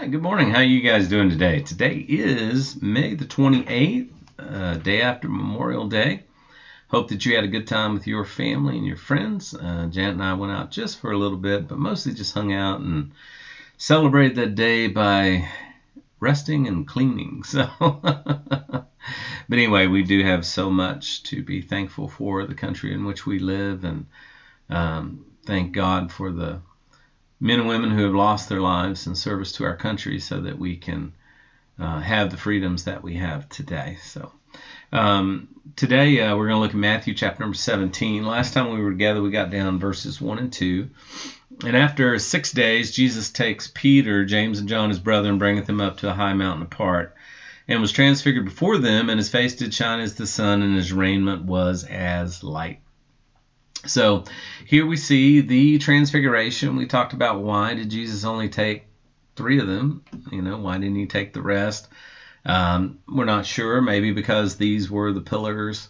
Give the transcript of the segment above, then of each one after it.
right, good morning. How are you guys doing today? Today is May the 28th, uh, day after Memorial Day. Hope that you had a good time with your family and your friends. Uh, Janet and I went out just for a little bit, but mostly just hung out and celebrated that day by resting and cleaning. So, but anyway, we do have so much to be thankful for the country in which we live, and um, thank God for the men and women who have lost their lives in service to our country so that we can uh, have the freedoms that we have today. So, um, today uh, we're going to look at Matthew chapter number 17. Last time we were together, we got down verses 1 and 2. And after six days, Jesus takes Peter, James, and John, his brother, and bringeth them up to a high mountain apart, and was transfigured before them, and his face did shine as the sun, and his raiment was as light. So here we see the transfiguration. We talked about why did Jesus only take three of them? You know, why didn't he take the rest? Um, we're not sure. Maybe because these were the pillars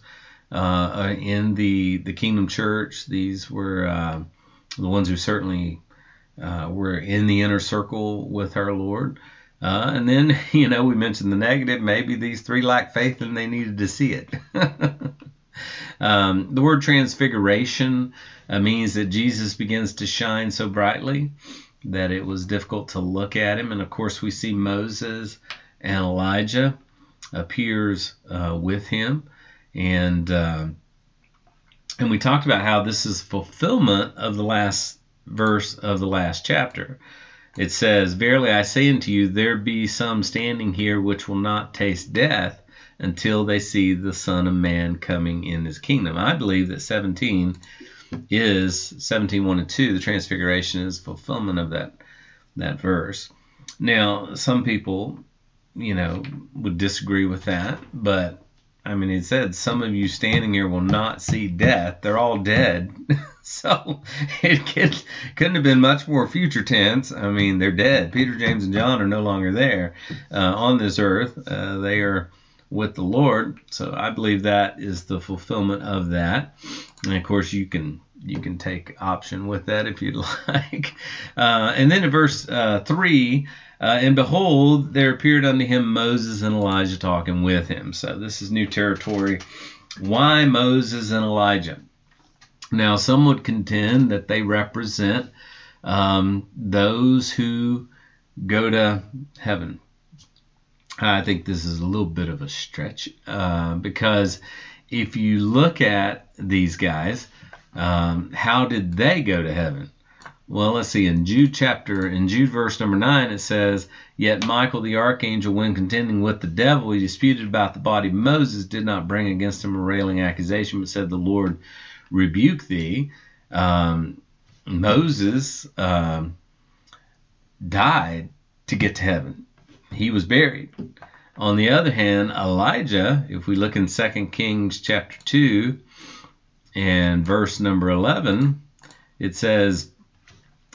uh, in the the kingdom church. These were uh, the ones who certainly uh, were in the inner circle with our Lord. Uh, and then, you know, we mentioned the negative. Maybe these three lacked faith and they needed to see it. Um, the word transfiguration uh, means that Jesus begins to shine so brightly that it was difficult to look at him. And of course, we see Moses and Elijah appears uh, with him, and uh, and we talked about how this is fulfillment of the last verse of the last chapter. It says, Verily I say unto you, there be some standing here which will not taste death until they see the Son of Man coming in his kingdom. I believe that 17 is 17 1 and 2. The transfiguration is fulfillment of that that verse. Now, some people, you know, would disagree with that, but I mean, it said some of you standing here will not see death. They're all dead. so it could, couldn't have been much more future tense. I mean, they're dead. Peter, James, and John are no longer there uh, on this earth. Uh, they are with the Lord. So I believe that is the fulfillment of that. And of course, you can you can take option with that if you'd like. Uh, and then in verse uh, three. Uh, and behold, there appeared unto him Moses and Elijah talking with him. So this is new territory. Why Moses and Elijah? Now, some would contend that they represent um, those who go to heaven. I think this is a little bit of a stretch uh, because if you look at these guys, um, how did they go to heaven? Well, let's see. In Jude chapter, in Jude verse number nine, it says, "Yet Michael the archangel, when contending with the devil, he disputed about the body Moses, did not bring against him a railing accusation, but said, The Lord rebuke thee." Um, Moses um, died to get to heaven he was buried. On the other hand, Elijah, if we look in 2 Kings chapter 2 and verse number 11, it says,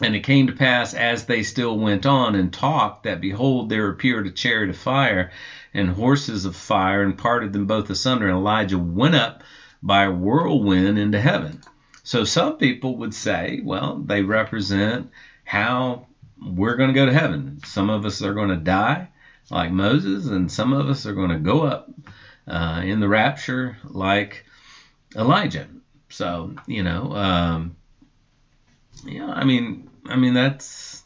And it came to pass as they still went on and talked, that behold, there appeared a chariot of fire and horses of fire, and parted them both asunder. And Elijah went up by a whirlwind into heaven. So some people would say, well, they represent how we're going to go to heaven. Some of us are going to die like Moses, and some of us are going to go up uh, in the rapture like Elijah. So you know, um, yeah, I mean, I mean that's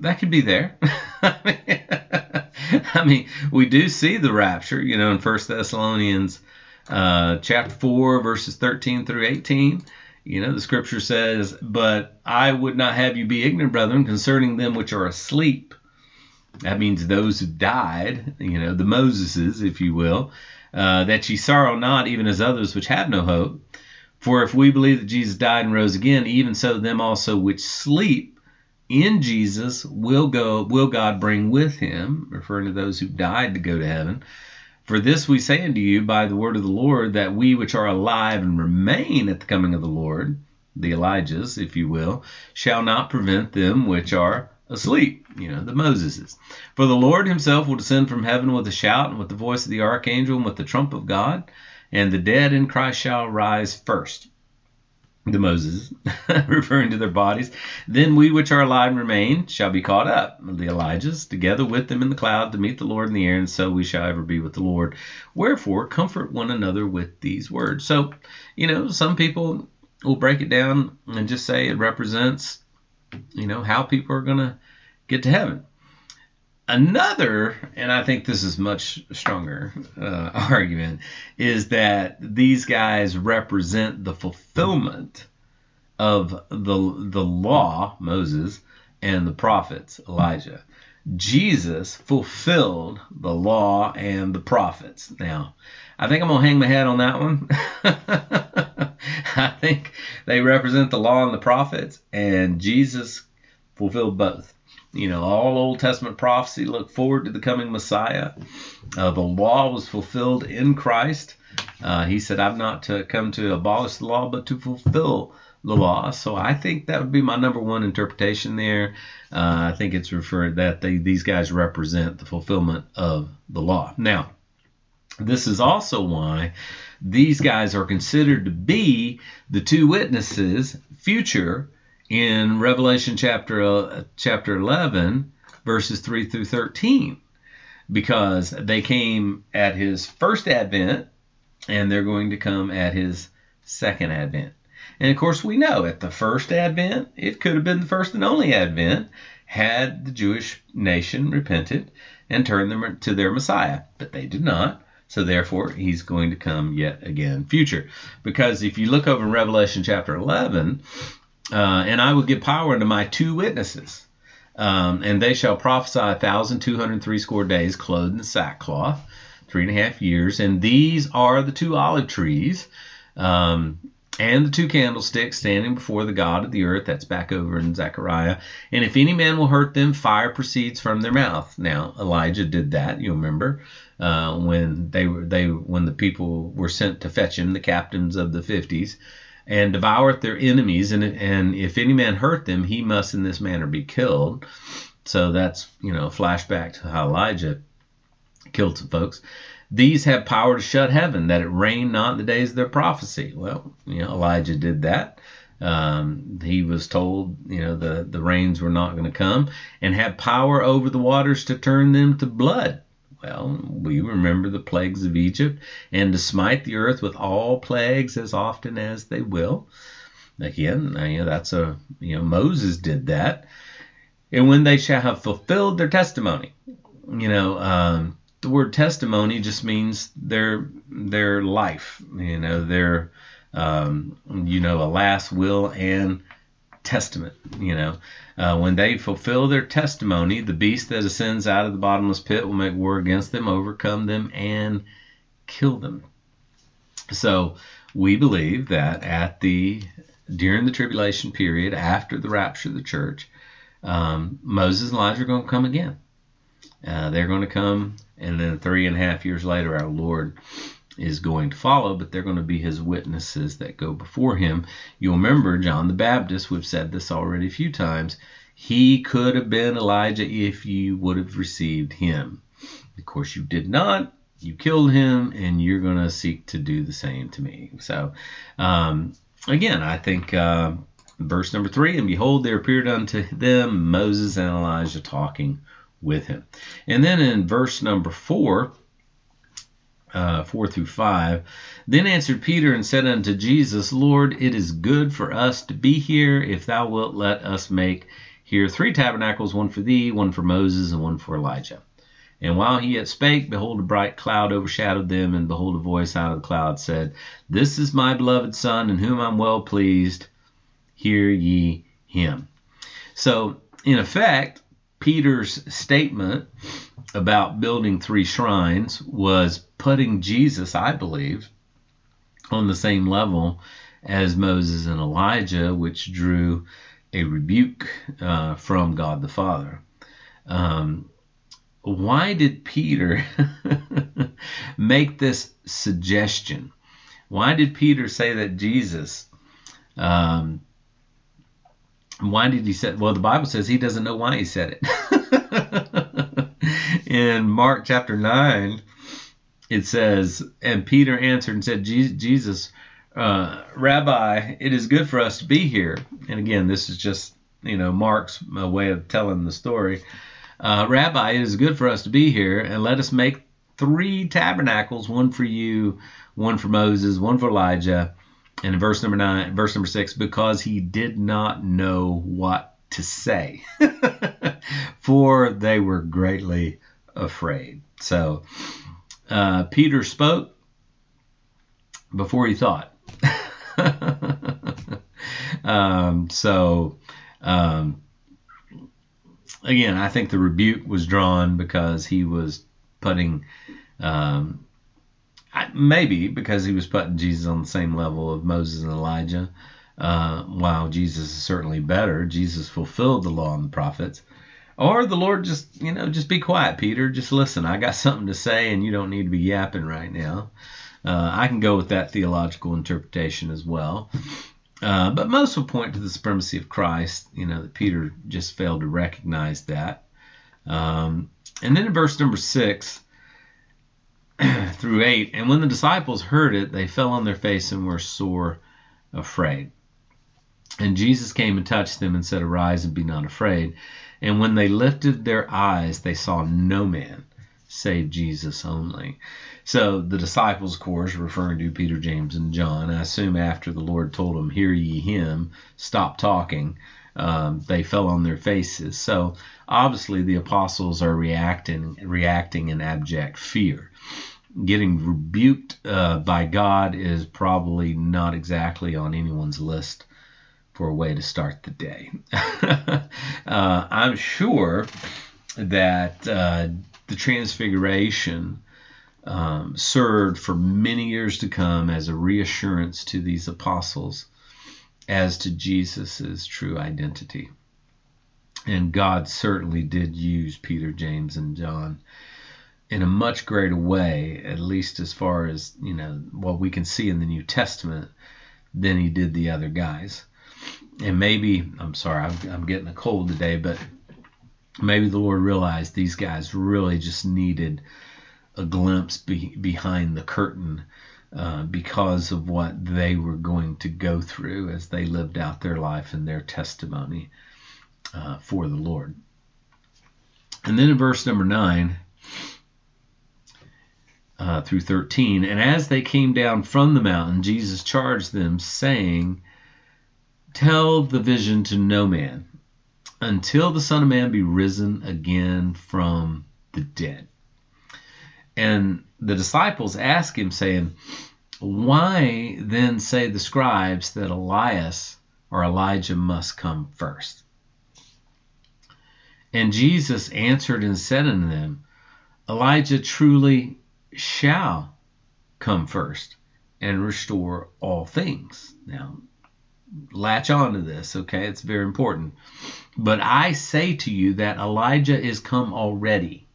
that could be there. I mean, we do see the rapture, you know, in First Thessalonians uh, chapter four, verses thirteen through eighteen. You know, the scripture says, But I would not have you be ignorant, brethren, concerning them which are asleep. That means those who died, you know, the Moseses, if you will, uh, that ye sorrow not, even as others which have no hope. For if we believe that Jesus died and rose again, even so them also which sleep in Jesus will go will God bring with him, referring to those who died to go to heaven. For this we say unto you by the word of the Lord, that we which are alive and remain at the coming of the Lord, the Elijahs, if you will, shall not prevent them which are asleep, you know, the Moseses. For the Lord himself will descend from heaven with a shout, and with the voice of the archangel, and with the trump of God, and the dead in Christ shall rise first. The Moses, referring to their bodies. Then we which are alive and remain shall be caught up, the Elijahs, together with them in the cloud to meet the Lord in the air, and so we shall ever be with the Lord. Wherefore, comfort one another with these words. So, you know, some people will break it down and just say it represents, you know, how people are going to get to heaven. Another, and I think this is much stronger uh, argument, is that these guys represent the fulfillment of the the law, Moses, and the prophets, Elijah. Jesus fulfilled the law and the prophets. Now, I think I'm gonna hang my head on that one. I think they represent the law and the prophets, and Jesus fulfilled both. You know, all Old Testament prophecy looked forward to the coming Messiah. Uh, the law was fulfilled in Christ. Uh, he said, I've not to come to abolish the law, but to fulfill the law. So I think that would be my number one interpretation there. Uh, I think it's referred that they, these guys represent the fulfillment of the law. Now, this is also why these guys are considered to be the two witnesses, future in Revelation chapter uh, chapter 11 verses 3 through 13 because they came at his first advent and they're going to come at his second advent. And of course we know at the first advent it could have been the first and only advent had the Jewish nation repented and turned them to their Messiah, but they did not. So therefore, he's going to come yet again future. Because if you look over in Revelation chapter 11, uh, and I will give power unto my two witnesses, um, and they shall prophesy a thousand two hundred three score days, clothed in sackcloth, three and a half years. And these are the two olive trees, um, and the two candlesticks standing before the God of the earth. That's back over in Zechariah. And if any man will hurt them, fire proceeds from their mouth. Now Elijah did that. You remember uh, when they were they when the people were sent to fetch him, the captains of the fifties and devoureth their enemies, and and if any man hurt them, he must in this manner be killed. So that's you know flashback to how Elijah killed some folks. These have power to shut heaven, that it rain not in the days of their prophecy. Well, you know Elijah did that. Um, he was told, you know, the the rains were not going to come, and had power over the waters to turn them to blood. Well, we remember the plagues of Egypt, and to smite the earth with all plagues as often as they will. Again, you know, that's a you know Moses did that, and when they shall have fulfilled their testimony, you know, um, the word testimony just means their their life, you know, their um, you know a last will and testament, you know. Uh, when they fulfill their testimony, the beast that ascends out of the bottomless pit will make war against them, overcome them, and kill them. So we believe that at the during the tribulation period, after the rapture of the church, um, Moses and Elijah are going to come again. Uh, they're going to come, and then three and a half years later, our Lord is going to follow, but they're going to be his witnesses that go before him. You'll remember John the Baptist, we've said this already a few times. He could have been Elijah if you would have received him. Of course, you did not. You killed him, and you're going to seek to do the same to me. So, um, again, I think uh, verse number three and behold, there appeared unto them Moses and Elijah talking with him. And then in verse number four, uh, 4 through 5. Then answered Peter and said unto Jesus, Lord, it is good for us to be here. If thou wilt let us make here three tabernacles, one for thee, one for Moses, and one for Elijah. And while he yet spake, behold, a bright cloud overshadowed them, and behold, a voice out of the cloud said, This is my beloved Son, in whom I'm well pleased. Hear ye him. So, in effect, Peter's statement about building three shrines was putting Jesus, I believe, on the same level as Moses and Elijah, which drew a rebuke uh, from God the Father. Um, why did Peter make this suggestion? Why did Peter say that Jesus? Um, why did he say? Well, the Bible says he doesn't know why he said it. In Mark chapter nine, it says, and Peter answered and said, Jesus, uh, Rabbi, it is good for us to be here. And again, this is just, you know, Mark's uh, way of telling the story. Uh, Rabbi, it is good for us to be here, and let us make three tabernacles one for you, one for Moses, one for Elijah. And in verse number nine, verse number six, because he did not know what to say, for they were greatly afraid. So uh, Peter spoke before he thought. um, so um, again, I think the rebuke was drawn because he was putting, um, maybe because he was putting Jesus on the same level of Moses and Elijah. Uh, while Jesus is certainly better, Jesus fulfilled the law and the prophets. Or the Lord just, you know, just be quiet, Peter. Just listen. I got something to say, and you don't need to be yapping right now. Uh, I can go with that theological interpretation as well. Uh, but most will point to the supremacy of Christ, you know, that Peter just failed to recognize that. Um, and then in verse number 6 through 8, and when the disciples heard it, they fell on their face and were sore afraid. And Jesus came and touched them and said, Arise and be not afraid. And when they lifted their eyes, they saw no man save Jesus only. So the disciples, of course, referring to Peter, James, and John, I assume after the Lord told them, Hear ye him, stop talking, um, they fell on their faces. So obviously the apostles are reacting, reacting in abject fear. Getting rebuked uh, by God is probably not exactly on anyone's list for a way to start the day. uh, I'm sure that uh, the Transfiguration um, served for many years to come as a reassurance to these apostles as to Jesus' true identity. And God certainly did use Peter, James, and John in a much greater way, at least as far as, you know, what we can see in the New Testament, than he did the other guys. And maybe, I'm sorry, I'm, I'm getting a cold today, but maybe the Lord realized these guys really just needed a glimpse be, behind the curtain uh, because of what they were going to go through as they lived out their life and their testimony uh, for the Lord. And then in verse number 9 uh, through 13, and as they came down from the mountain, Jesus charged them, saying, Tell the vision to no man until the Son of Man be risen again from the dead. And the disciples ask him, saying, Why then say the scribes that Elias or Elijah must come first? And Jesus answered and said unto them, Elijah truly shall come first and restore all things. Now, latch on to this, okay? It's very important. But I say to you that Elijah is come already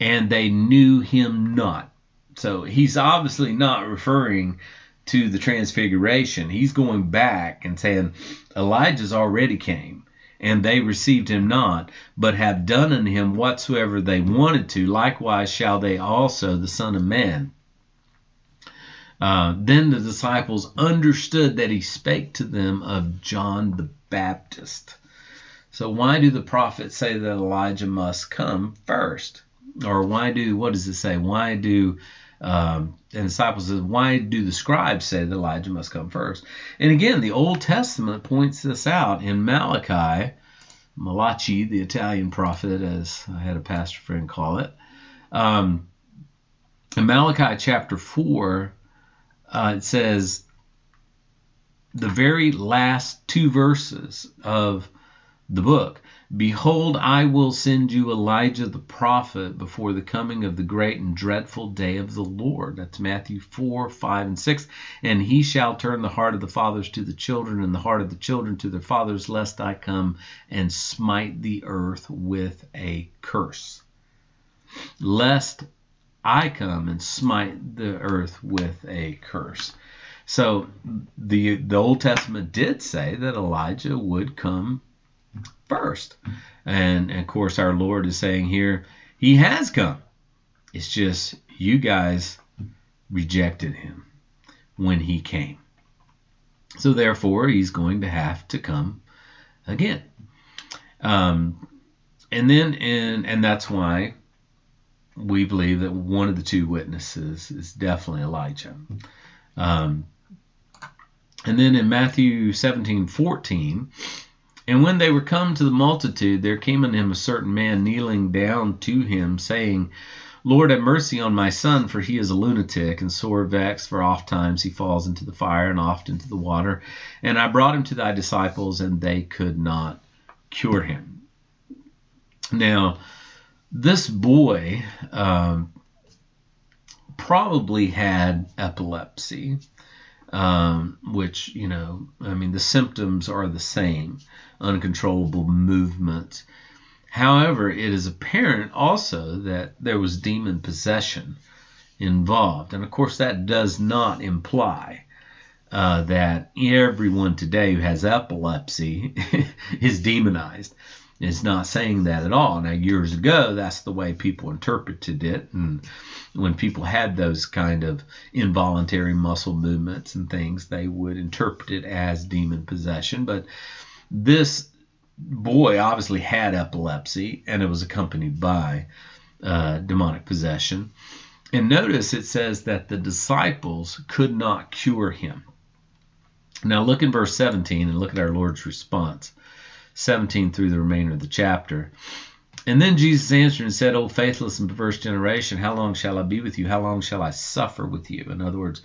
and they knew him not. So he's obviously not referring to the transfiguration. He's going back and saying, Elijah's already came, and they received him not, but have done unto him whatsoever they wanted to. Likewise shall they also, the Son of Man. Uh, then the disciples understood that he spake to them of John the Baptist. So, why do the prophets say that Elijah must come first? or why do what does it say? Why do um, and the disciples said, why do the scribes say that Elijah must come first? And again, the Old Testament points this out in Malachi, Malachi, the Italian prophet, as I had a pastor friend call it. Um, in Malachi chapter 4, uh, it says the very last two verses of the book Behold, I will send you Elijah the prophet before the coming of the great and dreadful day of the Lord. That's Matthew 4, 5, and 6. And he shall turn the heart of the fathers to the children, and the heart of the children to their fathers, lest I come and smite the earth with a curse. Lest I come and smite the earth with a curse. So the the Old Testament did say that Elijah would come first. And, and of course, our Lord is saying here, He has come. It's just you guys rejected Him. when he came. So therefore, he's going to have to come again. Um, and then, and, and that's why we believe that one of the two witnesses is definitely Elijah. Um, and then in Matthew 17 14, and when they were come to the multitude, there came unto him a certain man kneeling down to him, saying, Lord, have mercy on my son, for he is a lunatic and sore vexed, for oft times he falls into the fire and oft into the water. And I brought him to thy disciples, and they could not cure him. Now, this boy um, probably had epilepsy, um, which, you know, I mean, the symptoms are the same uncontrollable movement. However, it is apparent also that there was demon possession involved. And of course, that does not imply uh, that everyone today who has epilepsy is demonized. It's not saying that at all. Now, years ago, that's the way people interpreted it. And when people had those kind of involuntary muscle movements and things, they would interpret it as demon possession. But this boy obviously had epilepsy, and it was accompanied by uh, demonic possession. And notice it says that the disciples could not cure him. Now look in verse 17 and look at our Lord's response. 17 through the remainder of the chapter. And then Jesus answered and said, O faithless and perverse generation, how long shall I be with you? How long shall I suffer with you? In other words,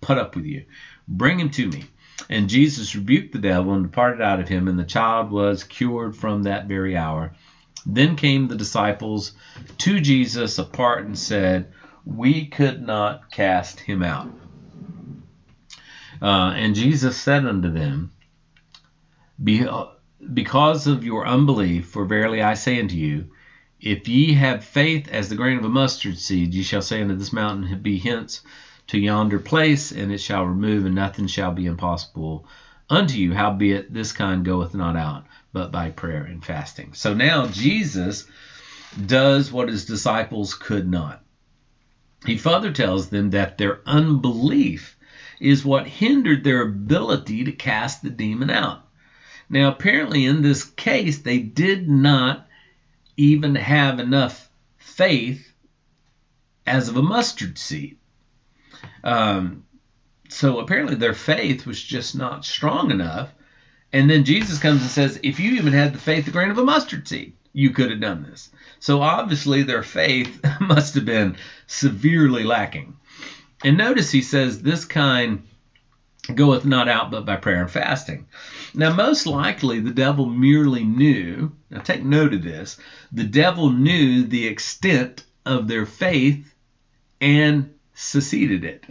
put up with you. Bring him to me. And Jesus rebuked the devil and departed out of him, and the child was cured from that very hour. Then came the disciples to Jesus apart and said, We could not cast him out. Uh, and Jesus said unto them, Because of your unbelief, for verily I say unto you, if ye have faith as the grain of a mustard seed, ye shall say unto this mountain, Be hence to yonder place, and it shall remove, and nothing shall be impossible unto you. Howbeit, this kind goeth not out, but by prayer and fasting. So now Jesus does what his disciples could not. He further tells them that their unbelief is what hindered their ability to cast the demon out. Now, apparently, in this case, they did not even have enough faith as of a mustard seed. Um, so apparently their faith was just not strong enough. And then Jesus comes and says, if you even had the faith the grain of a mustard seed, you could have done this. So obviously their faith must have been severely lacking. And notice he says, this kind goeth not out but by prayer and fasting. Now, most likely the devil merely knew, now take note of this, the devil knew the extent of their faith and seceded it.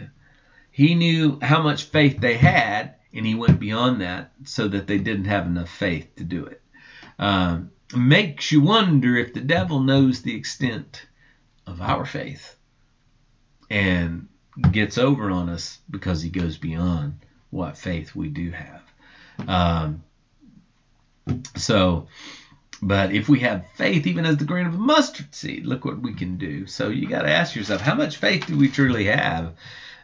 He knew how much faith they had, and he went beyond that so that they didn't have enough faith to do it. Um, makes you wonder if the devil knows the extent of our faith and gets over on us because he goes beyond what faith we do have. Um, so, but if we have faith, even as the grain of a mustard seed, look what we can do. So you got to ask yourself, how much faith do we truly have?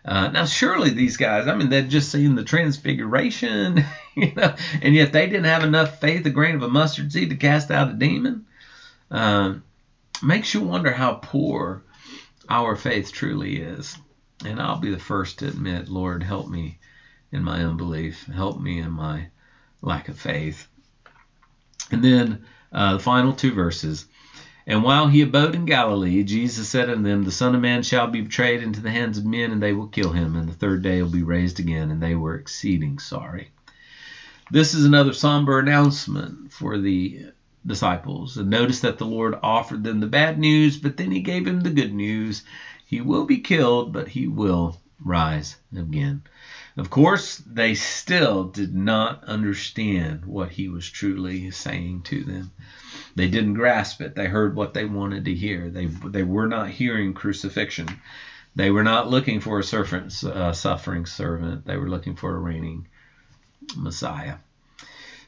Uh, now, surely these guys, I mean, they'd just seen the transfiguration, you know, and yet they didn't have enough faith, a grain of a mustard seed, to cast out a demon. Um, makes you wonder how poor our faith truly is. And I'll be the first to admit, Lord, help me in my unbelief, help me in my lack of faith. And then uh, the final two verses. And while he abode in Galilee, Jesus said unto them, The Son of Man shall be betrayed into the hands of men, and they will kill him, and the third day will be raised again. And they were exceeding sorry. This is another somber announcement for the disciples. And notice that the Lord offered them the bad news, but then he gave him the good news. He will be killed, but he will rise again. Of course, they still did not understand what he was truly saying to them. They didn't grasp it. They heard what they wanted to hear. They they were not hearing crucifixion. They were not looking for a servant, uh, suffering servant. They were looking for a reigning Messiah.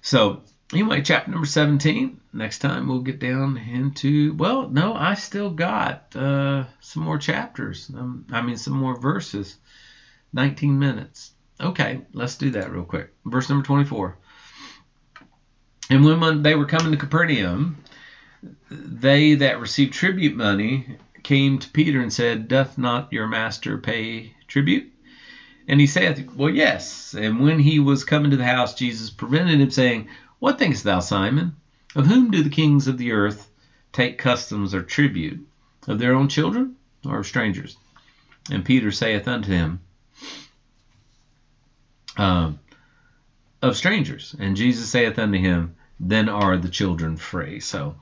So anyway, chapter number 17. Next time we'll get down into, well, no, I still got uh, some more chapters. Um, I mean, some more verses 19 minutes. Okay, let's do that real quick. Verse number 24. And when they were coming to Capernaum, they that received tribute money came to Peter and said, Doth not your master pay tribute? And he saith, Well, yes. And when he was coming to the house, Jesus prevented him, saying, What thinkest thou, Simon? Of whom do the kings of the earth take customs or tribute? Of their own children or of strangers? And Peter saith unto him, um, Of strangers. And Jesus saith unto him, Then are the children free. So,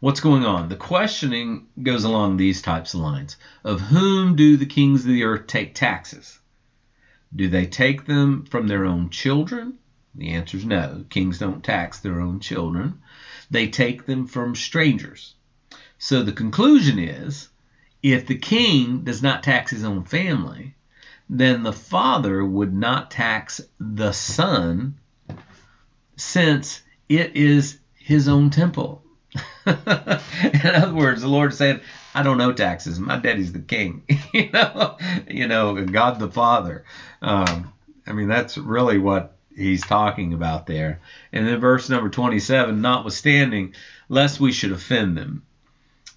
what's going on? The questioning goes along these types of lines. Of whom do the kings of the earth take taxes? Do they take them from their own children? The answer is no. Kings don't tax their own children. They take them from strangers. So the conclusion is if the king does not tax his own family, then the father would not tax the son since it is his own temple. In other words, the Lord said, I don't know taxes. My daddy's the king. you know, you know, God the Father. Um, I mean, that's really what he's talking about there. And then verse number 27, notwithstanding, lest we should offend them.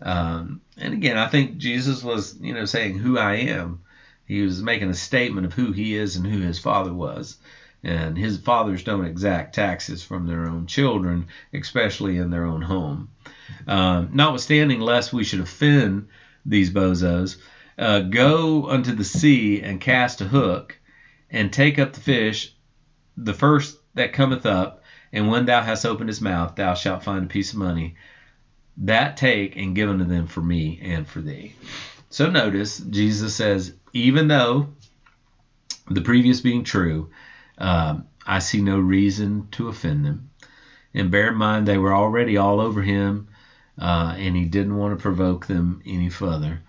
Um, and again, I think Jesus was, you know, saying who I am. He was making a statement of who he is and who his father was. And his fathers don't exact taxes from their own children, especially in their own home. Um, notwithstanding, lest we should offend these bozos, uh, go unto the sea and cast a hook, and take up the fish, the first that cometh up, and when thou hast opened his mouth, thou shalt find a piece of money. That take and give unto them for me and for thee. So notice, Jesus says, even though the previous being true, um, I see no reason to offend them. And bear in mind, they were already all over him uh, and he didn't want to provoke them any further.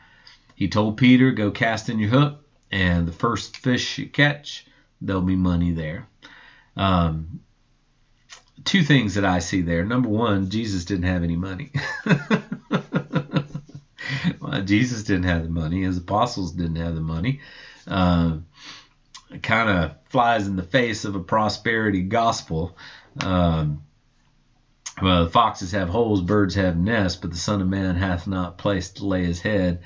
He told Peter, Go cast in your hook, and the first fish you catch, there'll be money there. Um, two things that I see there. Number one, Jesus didn't have any money. well, Jesus didn't have the money. His apostles didn't have the money. Uh, it kind of flies in the face of a prosperity gospel. Um, well, the foxes have holes, birds have nests, but the Son of Man hath not place to lay his head.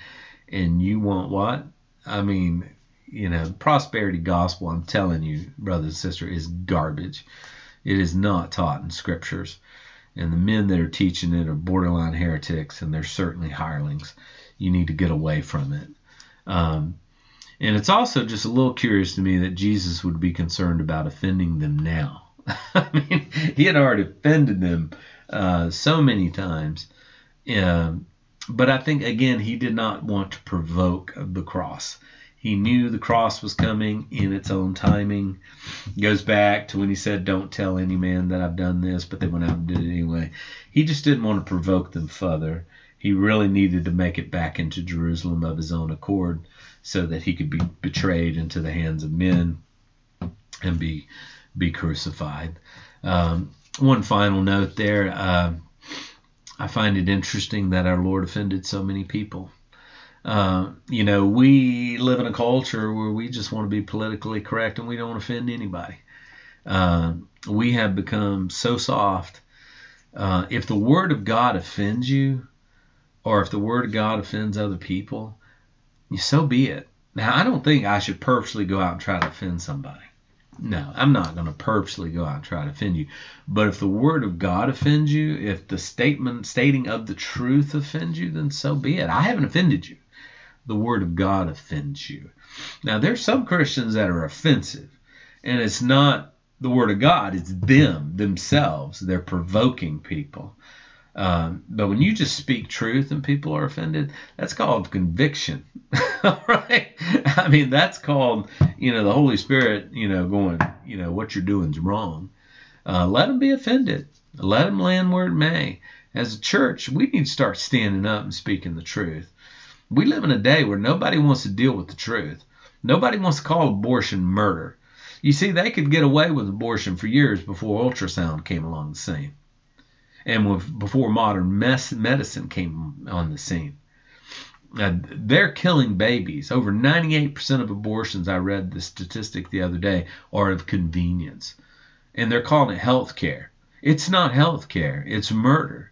And you want what? I mean, you know, prosperity gospel, I'm telling you, brother and sister, is garbage. It is not taught in scriptures. And the men that are teaching it are borderline heretics, and they're certainly hirelings. You need to get away from it. Um, and it's also just a little curious to me that Jesus would be concerned about offending them now. I mean, he had already offended them uh, so many times. Um, but I think, again, he did not want to provoke the cross. He knew the cross was coming in its own timing. Goes back to when he said, Don't tell any man that I've done this, but they went out and did it anyway. He just didn't want to provoke them further. He really needed to make it back into Jerusalem of his own accord so that he could be betrayed into the hands of men and be be crucified. Um, one final note there. Uh, I find it interesting that our Lord offended so many people. Uh, you know, we live in a culture where we just want to be politically correct and we don't offend anybody. Uh, we have become so soft. Uh, if the Word of God offends you, or if the Word of God offends other people, so be it. Now, I don't think I should purposely go out and try to offend somebody. No, I'm not going to purposely go out and try to offend you. But if the word of God offends you, if the statement stating of the truth offends you, then so be it. I haven't offended you. The word of God offends you. Now, there's some Christians that are offensive, and it's not the word of God, it's them themselves. They're provoking people. Um, but when you just speak truth and people are offended, that's called conviction. right? I mean, that's called, you know, the Holy Spirit, you know, going, you know, what you're doing is wrong. Uh, let them be offended. Let them land where it may. As a church, we need to start standing up and speaking the truth. We live in a day where nobody wants to deal with the truth. Nobody wants to call abortion murder. You see, they could get away with abortion for years before ultrasound came along the scene and with, before modern medicine came on the scene. they're killing babies. Over 98% of abortions, I read the statistic the other day, are of convenience. And they're calling it health care. It's not health care, it's murder.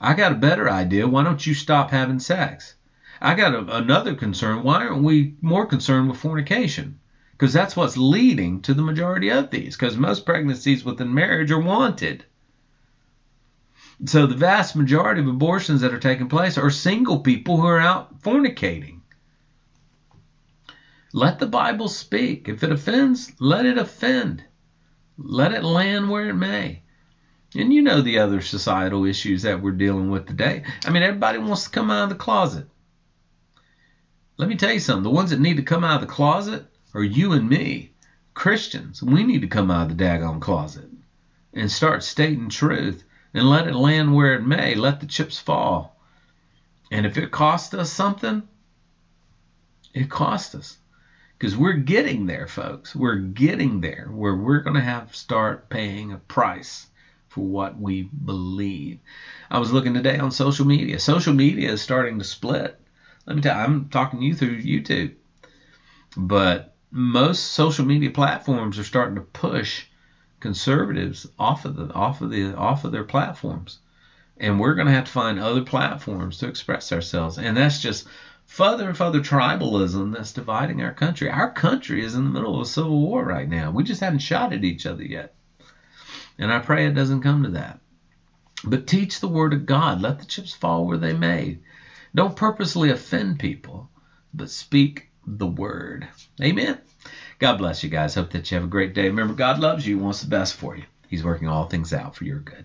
I got a better idea. Why don't you stop having sex? I got a, another concern. Why aren't we more concerned with fornication? Because that's what's leading to the majority of these. Because most pregnancies within marriage are wanted. So the vast majority of abortions that are taking place are single people who are out fornicating. Let the Bible speak. If it offends, let it offend. Let it land where it may. And you know the other societal issues that we're dealing with today. I mean, everybody wants to come out of the closet. Let me tell you something. The ones that need to come out of the closet are you and me. Christians, we need to come out of the daggone closet and start stating truth and let it land where it may. Let the chips fall. And if it costs us something, it costs us. Because we're getting there, folks. We're getting there where we're going to have to start paying a price for what we believe. I was looking today on social media. Social media is starting to split. Let me tell you, I'm talking to you through YouTube. But most social media platforms are starting to push conservatives off of the off of the off of their platforms. And we're going to have to find other platforms to express ourselves. And that's just further and further tribalism that's dividing our country. Our country is in the middle of a civil war right now. We just haven't shot at each other yet. And i pray it doesn't come to that. But teach the word of god. Let the chips fall where they may. Don't purposely offend people but speak the word. Amen God bless you guys. Hope that you have a great day. Remember, God loves you, wants the best for you. He's working all things out for your good.